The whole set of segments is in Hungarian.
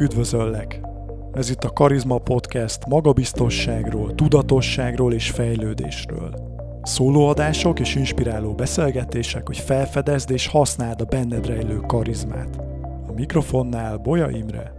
Üdvözöllek! Ez itt a Karizma Podcast magabiztosságról, tudatosságról és fejlődésről. Szólóadások és inspiráló beszélgetések, hogy felfedezd és használd a benned rejlő karizmát. A mikrofonnál Boja Imre.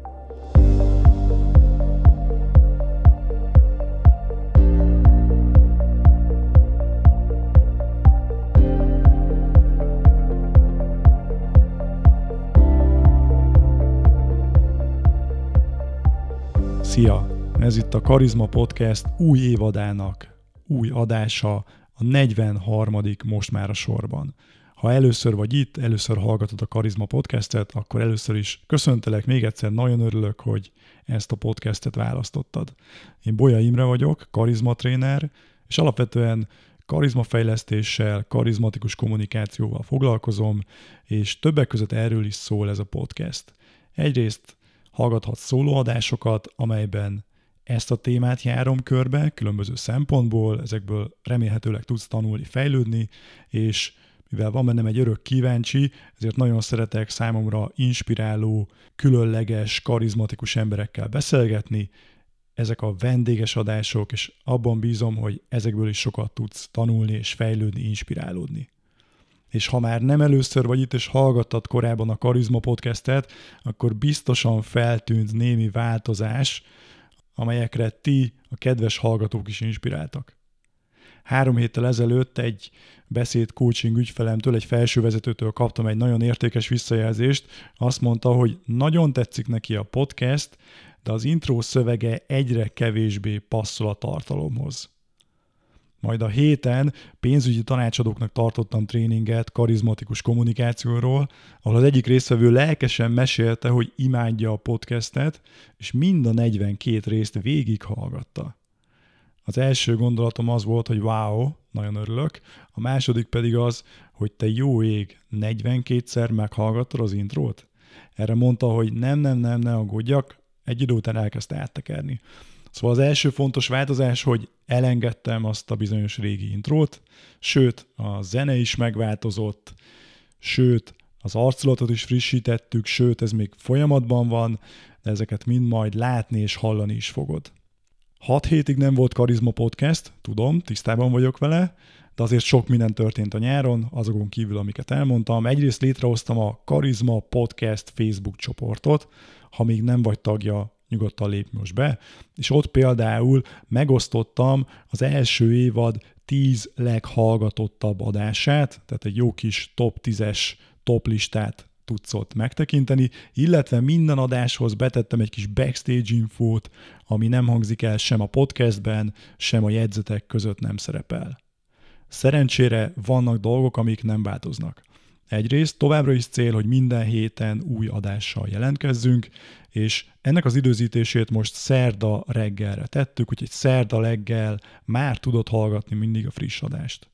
Szia! Ez itt a Karizma Podcast új évadának új adása, a 43. most már a sorban. Ha először vagy itt, először hallgatod a Karizma Podcastet, akkor először is köszöntelek még egyszer, nagyon örülök, hogy ezt a podcastet választottad. Én Bolya Imre vagyok, karizma tréner, és alapvetően karizmafejlesztéssel, karizmatikus kommunikációval foglalkozom, és többek között erről is szól ez a podcast. Egyrészt hallgathatsz szólóadásokat, amelyben ezt a témát járom körbe különböző szempontból, ezekből remélhetőleg tudsz tanulni, fejlődni, és mivel van bennem egy örök kíváncsi, ezért nagyon szeretek számomra inspiráló, különleges, karizmatikus emberekkel beszélgetni. Ezek a vendéges adások, és abban bízom, hogy ezekből is sokat tudsz tanulni és fejlődni, inspirálódni és ha már nem először vagy itt, és hallgattad korábban a Karizma podcastet, akkor biztosan feltűnt némi változás, amelyekre ti, a kedves hallgatók is inspiráltak. Három héttel ezelőtt egy beszéd coaching ügyfelemtől, egy felsővezetőtől kaptam egy nagyon értékes visszajelzést. Azt mondta, hogy nagyon tetszik neki a podcast, de az intro szövege egyre kevésbé passzol a tartalomhoz. Majd a héten pénzügyi tanácsadóknak tartottam tréninget karizmatikus kommunikációról, ahol az egyik résztvevő lelkesen mesélte, hogy imádja a podcastet, és mind a 42 részt végighallgatta. Az első gondolatom az volt, hogy wow, nagyon örülök, a második pedig az, hogy te jó ég, 42-szer meghallgattad az intrót? Erre mondta, hogy nem, nem, nem, ne aggódjak, egy idő után elkezdte áttekerni. Szóval az első fontos változás, hogy elengedtem azt a bizonyos régi intrót, sőt, a zene is megváltozott, sőt, az arculatot is frissítettük, sőt, ez még folyamatban van, de ezeket mind majd látni és hallani is fogod. Hat hétig nem volt Karizma Podcast, tudom, tisztában vagyok vele, de azért sok minden történt a nyáron, azokon kívül, amiket elmondtam. Egyrészt létrehoztam a Karizma Podcast Facebook csoportot, ha még nem vagy tagja, nyugodtan lépj most be, és ott például megosztottam az első évad 10 leghallgatottabb adását, tehát egy jó kis top 10-es top listát tudsz ott megtekinteni, illetve minden adáshoz betettem egy kis backstage infót, ami nem hangzik el sem a podcastben, sem a jegyzetek között nem szerepel. Szerencsére vannak dolgok, amik nem változnak. Egyrészt továbbra is cél, hogy minden héten új adással jelentkezzünk, és ennek az időzítését most szerda reggelre tettük, úgyhogy szerda reggel már tudod hallgatni mindig a friss adást.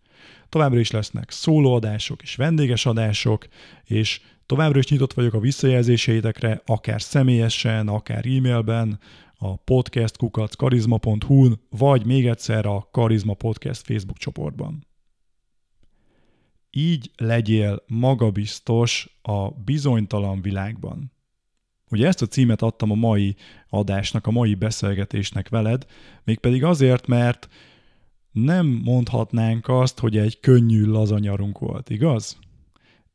Továbbra is lesznek szólóadások és vendéges adások, és továbbra is nyitott vagyok a visszajelzéseitekre, akár személyesen, akár e-mailben, a podcastkukat karizma.hu-n, vagy még egyszer a Karizma Podcast Facebook csoportban. Így legyél magabiztos a bizonytalan világban. Ugye ezt a címet adtam a mai adásnak, a mai beszélgetésnek veled, mégpedig azért, mert nem mondhatnánk azt, hogy egy könnyű lazanyarunk volt, igaz?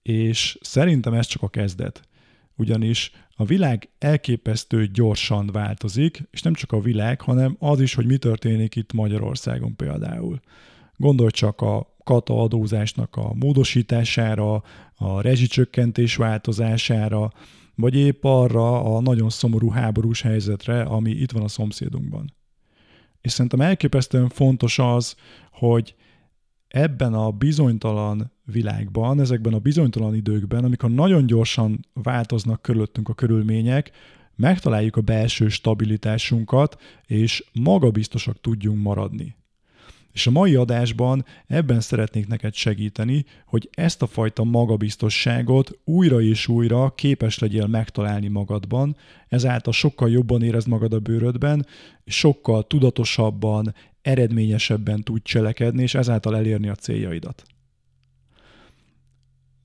És szerintem ez csak a kezdet. Ugyanis a világ elképesztő gyorsan változik, és nem csak a világ, hanem az is, hogy mi történik itt Magyarországon például. Gondolj csak a kata adózásnak a módosítására, a rezsicsökkentés változására, vagy épp arra a nagyon szomorú háborús helyzetre, ami itt van a szomszédunkban. És szerintem elképesztően fontos az, hogy ebben a bizonytalan világban, ezekben a bizonytalan időkben, amikor nagyon gyorsan változnak körülöttünk a körülmények, megtaláljuk a belső stabilitásunkat, és magabiztosak tudjunk maradni. És a mai adásban ebben szeretnék neked segíteni, hogy ezt a fajta magabiztosságot újra és újra képes legyél megtalálni magadban, ezáltal sokkal jobban érezd magad a bőrödben, sokkal tudatosabban, eredményesebben tud cselekedni, és ezáltal elérni a céljaidat.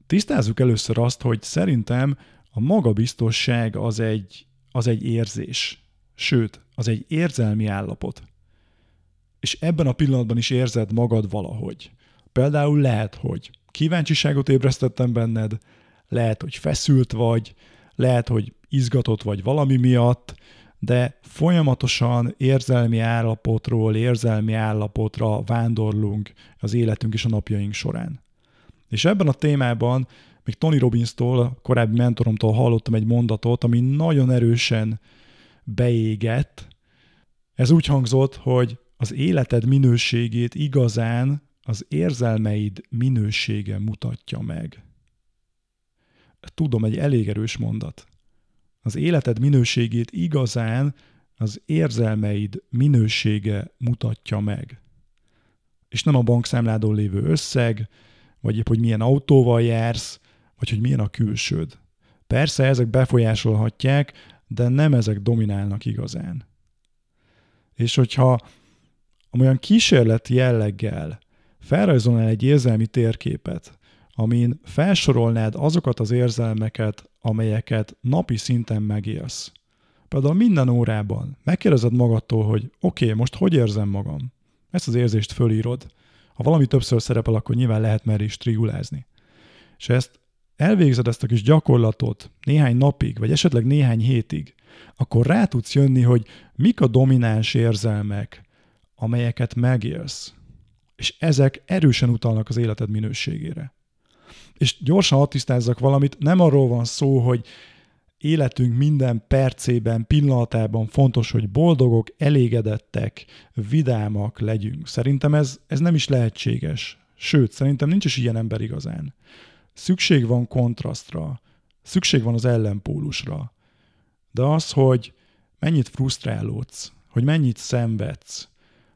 Tisztázzuk először azt, hogy szerintem a magabiztosság az egy az egy érzés. Sőt, az egy érzelmi állapot. És ebben a pillanatban is érzed magad valahogy. Például lehet, hogy kíváncsiságot ébresztettem benned, lehet, hogy feszült vagy, lehet, hogy izgatott vagy valami miatt, de folyamatosan érzelmi állapotról érzelmi állapotra vándorlunk az életünk és a napjaink során. És ebben a témában még Tony Robbins-tól, korábbi mentoromtól hallottam egy mondatot, ami nagyon erősen beégett. Ez úgy hangzott, hogy az életed minőségét igazán az érzelmeid minősége mutatja meg. Tudom, egy elég erős mondat. Az életed minőségét igazán az érzelmeid minősége mutatja meg. És nem a bankszámládon lévő összeg, vagy épp, hogy milyen autóval jársz, vagy hogy milyen a külsőd. Persze ezek befolyásolhatják, de nem ezek dominálnak igazán. És hogyha olyan kísérleti jelleggel felrajzolnál egy érzelmi térképet, amin felsorolnád azokat az érzelmeket, amelyeket napi szinten megélsz. Például minden órában megkérdezed magadtól, hogy oké, okay, most hogy érzem magam? Ezt az érzést fölírod. Ha valami többször szerepel, akkor nyilván lehet merre is trigulázni. És ezt elvégzed ezt a kis gyakorlatot néhány napig, vagy esetleg néhány hétig, akkor rá tudsz jönni, hogy mik a domináns érzelmek, amelyeket megélsz. És ezek erősen utalnak az életed minőségére. És gyorsan attisztázzak valamit, nem arról van szó, hogy életünk minden percében, pillanatában fontos, hogy boldogok, elégedettek, vidámak legyünk. Szerintem ez, ez nem is lehetséges. Sőt, szerintem nincs is ilyen ember igazán. Szükség van kontrasztra, szükség van az ellenpólusra. De az, hogy mennyit frusztrálódsz, hogy mennyit szenvedsz,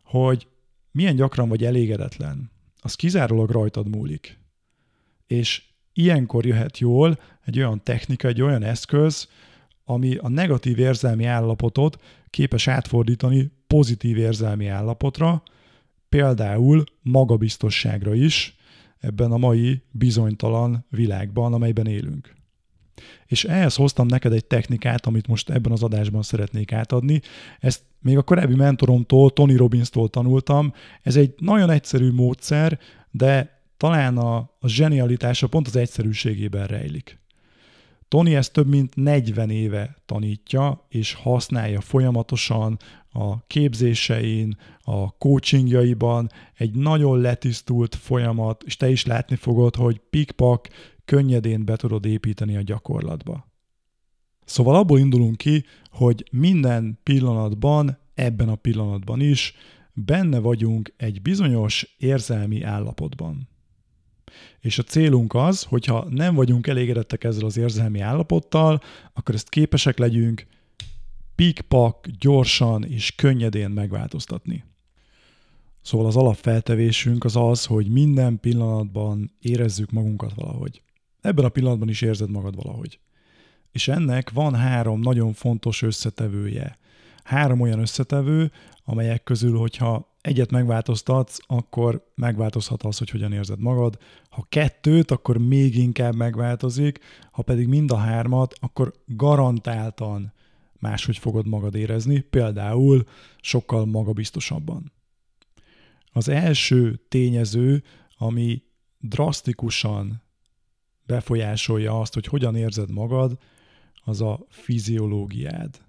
hogy milyen gyakran vagy elégedetlen, az kizárólag rajtad múlik. És ilyenkor jöhet jól egy olyan technika, egy olyan eszköz, ami a negatív érzelmi állapotot képes átfordítani pozitív érzelmi állapotra, például magabiztosságra is, ebben a mai bizonytalan világban, amelyben élünk. És ehhez hoztam neked egy technikát, amit most ebben az adásban szeretnék átadni. Ezt még a korábbi mentoromtól, Tony Robbins-tól tanultam. Ez egy nagyon egyszerű módszer, de talán a, a zsenialitása pont az egyszerűségében rejlik. Tony ezt több mint 40 éve tanítja, és használja folyamatosan a képzésein, a coachingjaiban, egy nagyon letisztult folyamat, és te is látni fogod, hogy pikpak könnyedén be tudod építeni a gyakorlatba. Szóval abból indulunk ki, hogy minden pillanatban, ebben a pillanatban is benne vagyunk egy bizonyos érzelmi állapotban. És a célunk az, hogyha nem vagyunk elégedettek ezzel az érzelmi állapottal, akkor ezt képesek legyünk pikpak, gyorsan és könnyedén megváltoztatni. Szóval az alapfeltevésünk az az, hogy minden pillanatban érezzük magunkat valahogy. Ebben a pillanatban is érzed magad valahogy. És ennek van három nagyon fontos összetevője. Három olyan összetevő, amelyek közül, hogyha egyet megváltoztatsz, akkor megváltozhat az, hogy hogyan érzed magad. Ha kettőt, akkor még inkább megváltozik, ha pedig mind a hármat, akkor garantáltan máshogy fogod magad érezni, például sokkal magabiztosabban. Az első tényező, ami drasztikusan befolyásolja azt, hogy hogyan érzed magad, az a fiziológiád.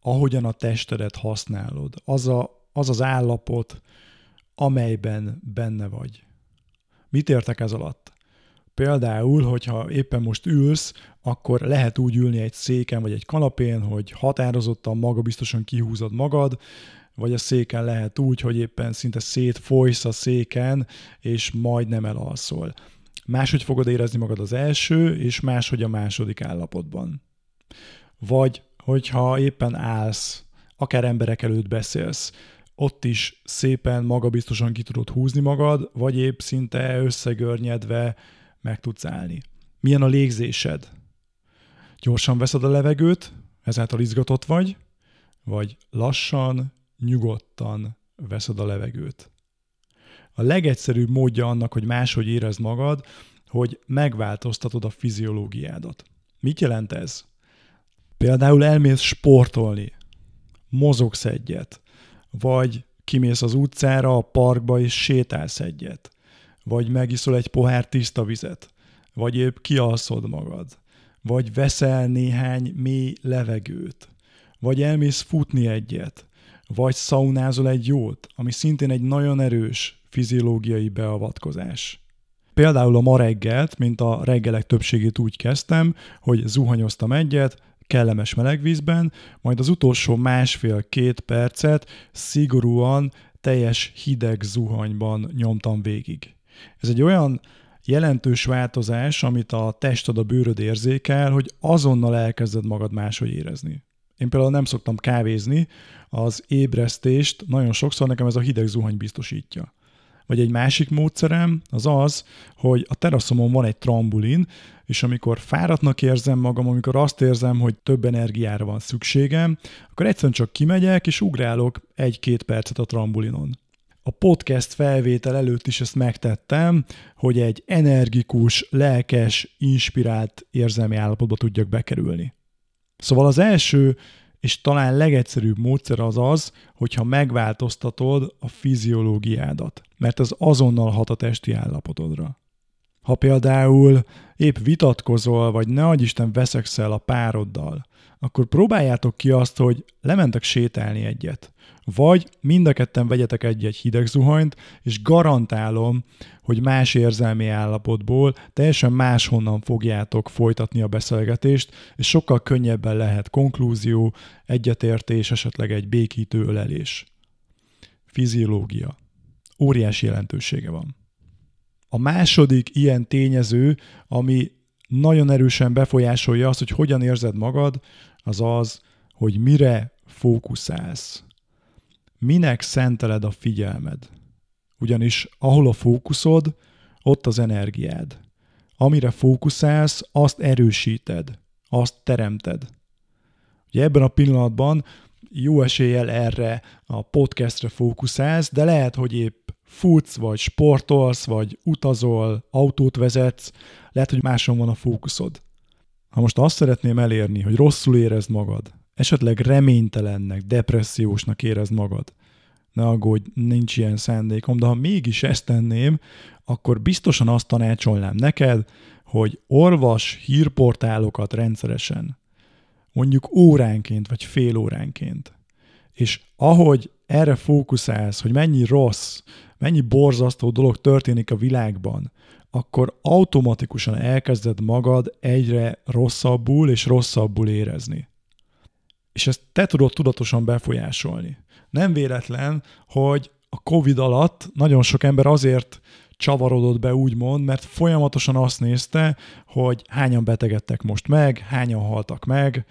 Ahogyan a testedet használod, az, a, az az állapot, amelyben benne vagy. Mit értek ez alatt? Például, hogyha éppen most ülsz, akkor lehet úgy ülni egy széken vagy egy kanapén, hogy határozottan magabiztosan kihúzod magad, vagy a széken lehet úgy, hogy éppen szinte szétfolysz a széken, és majdnem elalszol. Máshogy fogod érezni magad az első, és máshogy a második állapotban. Vagy, hogyha éppen állsz, akár emberek előtt beszélsz, ott is szépen magabiztosan ki tudod húzni magad, vagy épp szinte összegörnyedve meg tudsz állni. Milyen a légzésed? Gyorsan veszed a levegőt, ezáltal izgatott vagy, vagy lassan, nyugodtan veszed a levegőt. A legegyszerűbb módja annak, hogy máshogy érezd magad, hogy megváltoztatod a fiziológiádat. Mit jelent ez? Például elmész sportolni, mozogsz egyet, vagy kimész az utcára, a parkba és sétálsz egyet, vagy megiszol egy pohár tiszta vizet, vagy épp kialszod magad, vagy veszel néhány mély levegőt, vagy elmész futni egyet, vagy szaunázol egy jót, ami szintén egy nagyon erős fiziológiai beavatkozás. Például a ma reggelt, mint a reggelek többségét úgy kezdtem, hogy zuhanyoztam egyet, kellemes melegvízben, majd az utolsó másfél-két percet szigorúan teljes hideg zuhanyban nyomtam végig. Ez egy olyan jelentős változás, amit a testad, a bőröd érzékel, hogy azonnal elkezded magad máshogy érezni. Én például nem szoktam kávézni, az ébresztést nagyon sokszor nekem ez a hideg zuhany biztosítja. Vagy egy másik módszerem az az, hogy a teraszomon van egy trambulin, és amikor fáradtnak érzem magam, amikor azt érzem, hogy több energiára van szükségem, akkor egyszerűen csak kimegyek, és ugrálok egy-két percet a trambulinon. A podcast felvétel előtt is ezt megtettem, hogy egy energikus, lelkes, inspirált érzelmi állapotba tudjak bekerülni. Szóval az első és talán legegyszerűbb módszer az az, hogyha megváltoztatod a fiziológiádat, mert ez azonnal hat a testi állapotodra. Ha például épp vitatkozol, vagy ne Isten veszekszel a pároddal, akkor próbáljátok ki azt, hogy lementek sétálni egyet. Vagy mind a ketten vegyetek egy-egy hideg zuhanyt, és garantálom, hogy más érzelmi állapotból teljesen máshonnan fogjátok folytatni a beszélgetést, és sokkal könnyebben lehet konklúzió, egyetértés, esetleg egy békítő ölelés. Fiziológia. Óriási jelentősége van. A második ilyen tényező, ami nagyon erősen befolyásolja azt, hogy hogyan érzed magad, az az, hogy mire fókuszálsz. Minek szenteled a figyelmed. Ugyanis ahol a fókuszod, ott az energiád. Amire fókuszálsz, azt erősíted, azt teremted. Ugye ebben a pillanatban jó eséllyel erre a podcastre fókuszálsz, de lehet, hogy épp futsz, vagy sportolsz, vagy utazol, autót vezetsz, lehet, hogy máson van a fókuszod. Ha most azt szeretném elérni, hogy rosszul érezd magad, esetleg reménytelennek, depressziósnak érezd magad, ne aggódj, nincs ilyen szándékom, de ha mégis ezt tenném, akkor biztosan azt tanácsolnám neked, hogy olvas hírportálokat rendszeresen. Mondjuk óránként, vagy fél óránként. És ahogy erre fókuszálsz, hogy mennyi rossz, mennyi borzasztó dolog történik a világban, akkor automatikusan elkezded magad egyre rosszabbul és rosszabbul érezni. És ezt te tudod tudatosan befolyásolni. Nem véletlen, hogy a Covid alatt nagyon sok ember azért csavarodott be úgymond, mert folyamatosan azt nézte, hogy hányan betegedtek most meg, hányan haltak meg,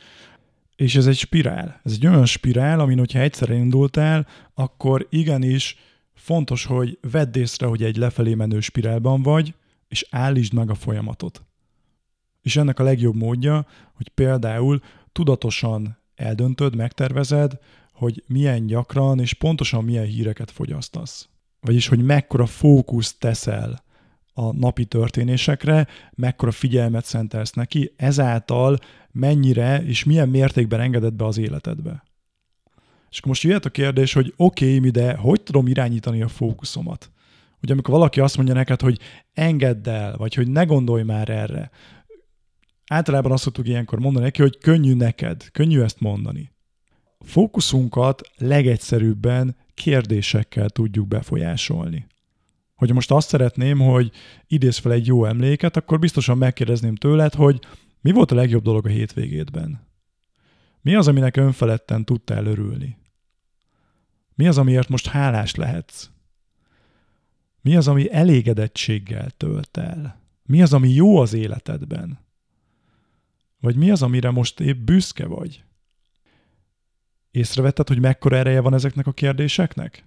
és ez egy spirál. Ez egy olyan spirál, amin, hogyha egyszer indultál, akkor igenis fontos, hogy vedd észre, hogy egy lefelé menő spirálban vagy, és állítsd meg a folyamatot. És ennek a legjobb módja, hogy például tudatosan eldöntöd, megtervezed, hogy milyen gyakran és pontosan milyen híreket fogyasztasz. Vagyis, hogy mekkora fókuszt teszel a napi történésekre, mekkora figyelmet szentelsz neki, ezáltal mennyire és milyen mértékben engeded be az életedbe. És most jöhet a kérdés, hogy oké, okay, de hogy tudom irányítani a fókuszomat? Ugye amikor valaki azt mondja neked, hogy engedd el, vagy hogy ne gondolj már erre, általában azt szoktuk ilyenkor mondani neki, hogy könnyű neked, könnyű ezt mondani. Fókuszunkat legegyszerűbben kérdésekkel tudjuk befolyásolni. Hogyha most azt szeretném, hogy idéz fel egy jó emléket, akkor biztosan megkérdezném tőled, hogy mi volt a legjobb dolog a hétvégédben? Mi az, aminek önfeledten tudtál örülni? Mi az, amiért most hálás lehetsz? Mi az, ami elégedettséggel tölt el? Mi az, ami jó az életedben? Vagy mi az, amire most épp büszke vagy? Észrevetted, hogy mekkora ereje van ezeknek a kérdéseknek?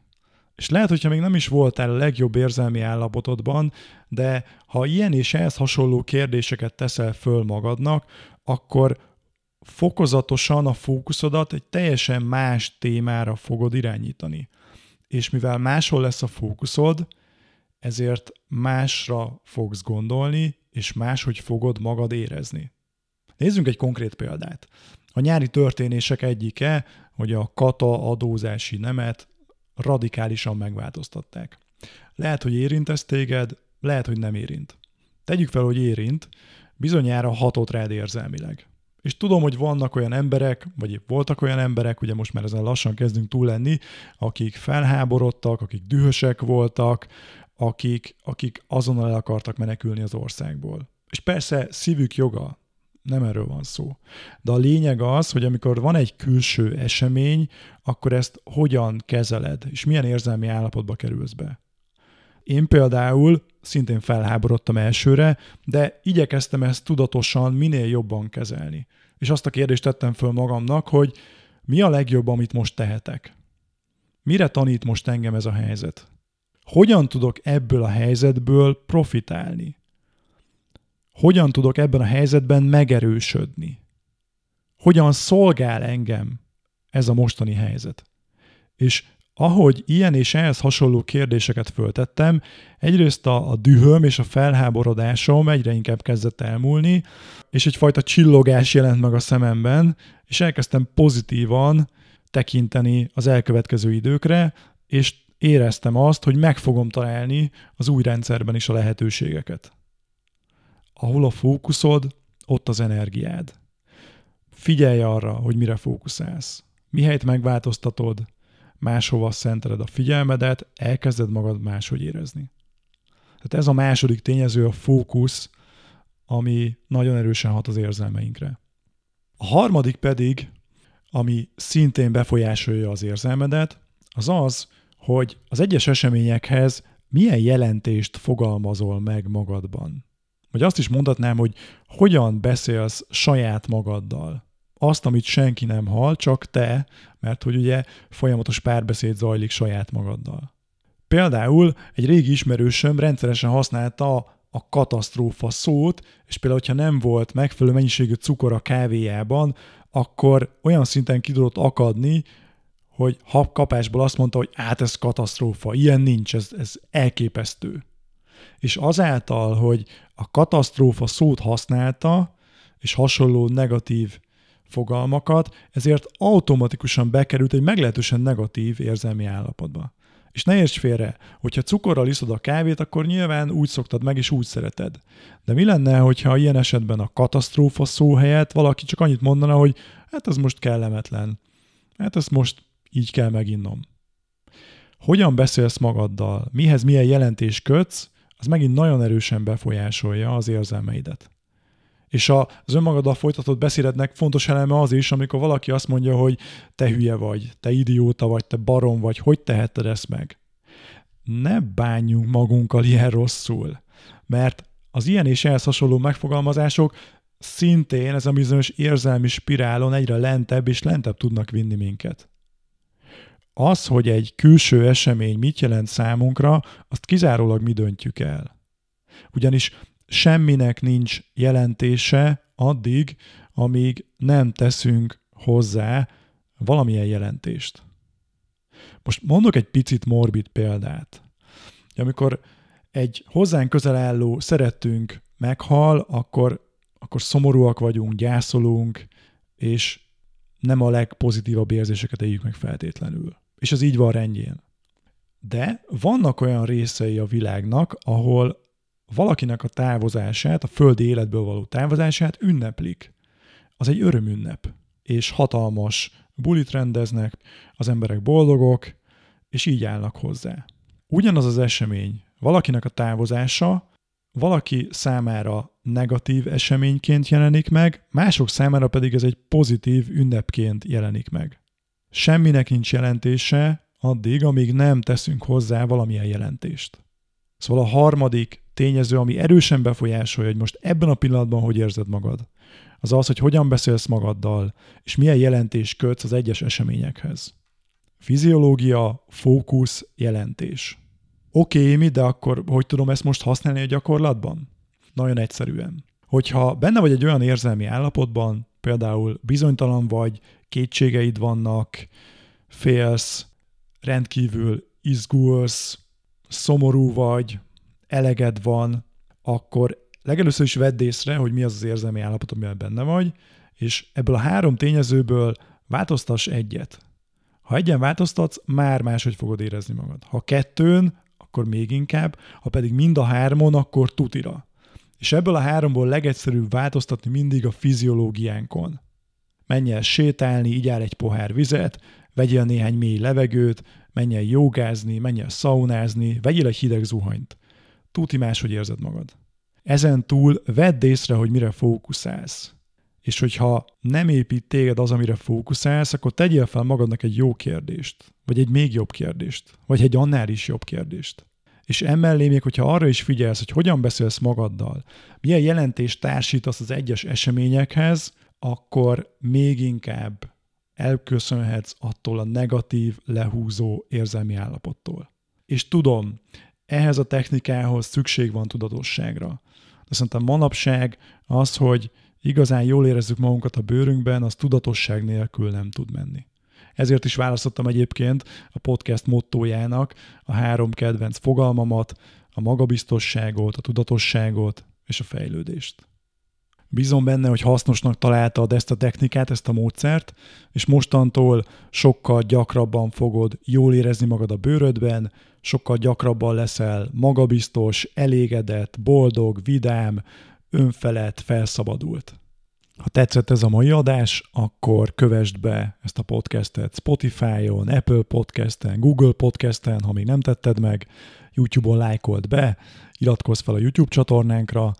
És lehet, hogyha még nem is voltál a legjobb érzelmi állapotodban, de ha ilyen és ehhez hasonló kérdéseket teszel föl magadnak, akkor fokozatosan a fókuszodat egy teljesen más témára fogod irányítani. És mivel máshol lesz a fókuszod, ezért másra fogsz gondolni, és máshogy fogod magad érezni. Nézzünk egy konkrét példát. A nyári történések egyike, hogy a kata adózási nemet radikálisan megváltoztatták. Lehet, hogy érint ez téged, lehet, hogy nem érint. Tegyük fel, hogy érint, bizonyára hatott rád érzelmileg. És tudom, hogy vannak olyan emberek, vagy voltak olyan emberek, ugye most már ezen lassan kezdünk túl lenni, akik felháborodtak, akik dühösek voltak, akik, akik azonnal el akartak menekülni az országból. És persze szívük joga, nem erről van szó. De a lényeg az, hogy amikor van egy külső esemény, akkor ezt hogyan kezeled, és milyen érzelmi állapotba kerülsz be. Én például szintén felháborodtam elsőre, de igyekeztem ezt tudatosan minél jobban kezelni. És azt a kérdést tettem föl magamnak, hogy mi a legjobb, amit most tehetek? Mire tanít most engem ez a helyzet? Hogyan tudok ebből a helyzetből profitálni? Hogyan tudok ebben a helyzetben megerősödni? Hogyan szolgál engem ez a mostani helyzet? És ahogy ilyen és ehhez hasonló kérdéseket föltettem, egyrészt a, a dühöm és a felháborodásom egyre inkább kezdett elmúlni, és egyfajta csillogás jelent meg a szememben, és elkezdtem pozitívan tekinteni az elkövetkező időkre, és éreztem azt, hogy meg fogom találni az új rendszerben is a lehetőségeket. Ahol a fókuszod, ott az energiád. Figyelj arra, hogy mire fókuszálsz. Mihelyt megváltoztatod, máshova szenteled a figyelmedet, elkezded magad máshogy érezni. Tehát ez a második tényező, a fókusz, ami nagyon erősen hat az érzelmeinkre. A harmadik pedig, ami szintén befolyásolja az érzelmedet, az az, hogy az egyes eseményekhez milyen jelentést fogalmazol meg magadban. Vagy azt is mondhatnám, hogy hogyan beszélsz saját magaddal azt, amit senki nem hall, csak te, mert hogy ugye folyamatos párbeszéd zajlik saját magaddal. Például egy régi ismerősöm rendszeresen használta a katasztrófa szót, és például, hogyha nem volt megfelelő mennyiségű cukor a kávéjában, akkor olyan szinten ki tudott akadni, hogy ha kapásból azt mondta, hogy át ez katasztrófa, ilyen nincs, ez, ez elképesztő. És azáltal, hogy a katasztrófa szót használta, és hasonló negatív fogalmakat, ezért automatikusan bekerült egy meglehetősen negatív érzelmi állapotba. És ne érts félre, hogyha cukorral iszod a kávét, akkor nyilván úgy szoktad meg, és úgy szereted. De mi lenne, hogyha ilyen esetben a katasztrófa szó helyett valaki csak annyit mondana, hogy hát ez most kellemetlen. Hát ezt most így kell meginnom. Hogyan beszélsz magaddal, mihez milyen jelentés kötsz, az megint nagyon erősen befolyásolja az érzelmeidet. És az önmagaddal folytatott beszédednek fontos eleme az is, amikor valaki azt mondja, hogy te hülye vagy, te idióta vagy, te barom vagy, hogy tehetted ezt meg? Ne bánjunk magunkkal ilyen rosszul, mert az ilyen és ehhez hasonló megfogalmazások szintén ez a bizonyos érzelmi spirálon egyre lentebb és lentebb tudnak vinni minket. Az, hogy egy külső esemény mit jelent számunkra, azt kizárólag mi döntjük el. Ugyanis semminek nincs jelentése addig, amíg nem teszünk hozzá valamilyen jelentést. Most mondok egy picit morbid példát. Amikor egy hozzánk közel álló szerettünk meghal, akkor, akkor szomorúak vagyunk, gyászolunk, és nem a legpozitívabb érzéseket éljük meg feltétlenül. És az így van rendjén. De vannak olyan részei a világnak, ahol valakinek a távozását, a földi életből való távozását ünneplik. Az egy örömünnep, és hatalmas bulit rendeznek, az emberek boldogok, és így állnak hozzá. Ugyanaz az esemény, valakinek a távozása, valaki számára negatív eseményként jelenik meg, mások számára pedig ez egy pozitív ünnepként jelenik meg. Semminek nincs jelentése addig, amíg nem teszünk hozzá valamilyen jelentést. Szóval a harmadik tényező, ami erősen befolyásolja, hogy most ebben a pillanatban hogy érzed magad, az az, hogy hogyan beszélsz magaddal, és milyen jelentés kötsz az egyes eseményekhez. Fiziológia, fókusz, jelentés. Oké, okay, mi, de akkor hogy tudom ezt most használni a gyakorlatban? Nagyon egyszerűen. Hogyha benne vagy egy olyan érzelmi állapotban, például bizonytalan vagy, kétségeid vannak, félsz, rendkívül izgulsz, szomorú vagy, eleged van, akkor legelőször is vedd észre, hogy mi az az érzelmi állapot, amivel benne vagy, És ebből a három tényezőből változtass egyet. Ha egyen változtatsz, már máshogy fogod érezni magad. Ha kettőn, akkor még inkább, ha pedig mind a hármon, akkor tutira. És ebből a háromból legegyszerűbb változtatni mindig a fiziológiánkon. Menj el sétálni, igyál egy pohár vizet, vegyél néhány mély levegőt, menj el jogázni, menj el szaunázni, vegyél egy hideg zuhanyt. Tuti máshogy érzed magad. Ezen túl vedd észre, hogy mire fókuszálsz. És hogyha nem épít téged az, amire fókuszálsz, akkor tegyél fel magadnak egy jó kérdést, vagy egy még jobb kérdést, vagy egy annál is jobb kérdést. És emellé még, hogyha arra is figyelsz, hogy hogyan beszélsz magaddal, milyen jelentést társítasz az egyes eseményekhez, akkor még inkább elköszönhetsz attól a negatív, lehúzó érzelmi állapottól. És tudom, ehhez a technikához szükség van tudatosságra. De szerintem manapság az, hogy igazán jól érezzük magunkat a bőrünkben, az tudatosság nélkül nem tud menni. Ezért is választottam egyébként a podcast mottójának a három kedvenc fogalmamat, a magabiztosságot, a tudatosságot és a fejlődést. Bízom benne, hogy hasznosnak találtad ezt a technikát, ezt a módszert, és mostantól sokkal gyakrabban fogod jól érezni magad a bőrödben, sokkal gyakrabban leszel magabiztos, elégedett, boldog, vidám, önfelett, felszabadult. Ha tetszett ez a mai adás, akkor kövesd be ezt a podcastet Spotify-on, Apple Podcasten, Google Podcasten, ha még nem tetted meg, YouTube-on lájkold be, iratkozz fel a YouTube csatornánkra,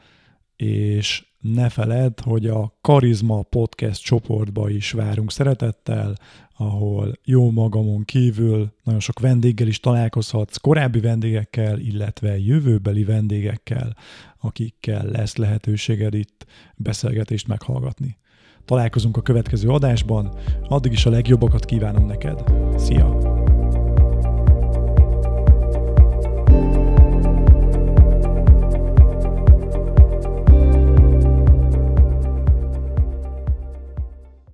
és ne feledd, hogy a Karizma Podcast csoportba is várunk szeretettel, ahol jó magamon kívül nagyon sok vendéggel is találkozhatsz, korábbi vendégekkel, illetve jövőbeli vendégekkel, akikkel lesz lehetőséged itt beszélgetést meghallgatni. Találkozunk a következő adásban, addig is a legjobbakat kívánom neked. Szia!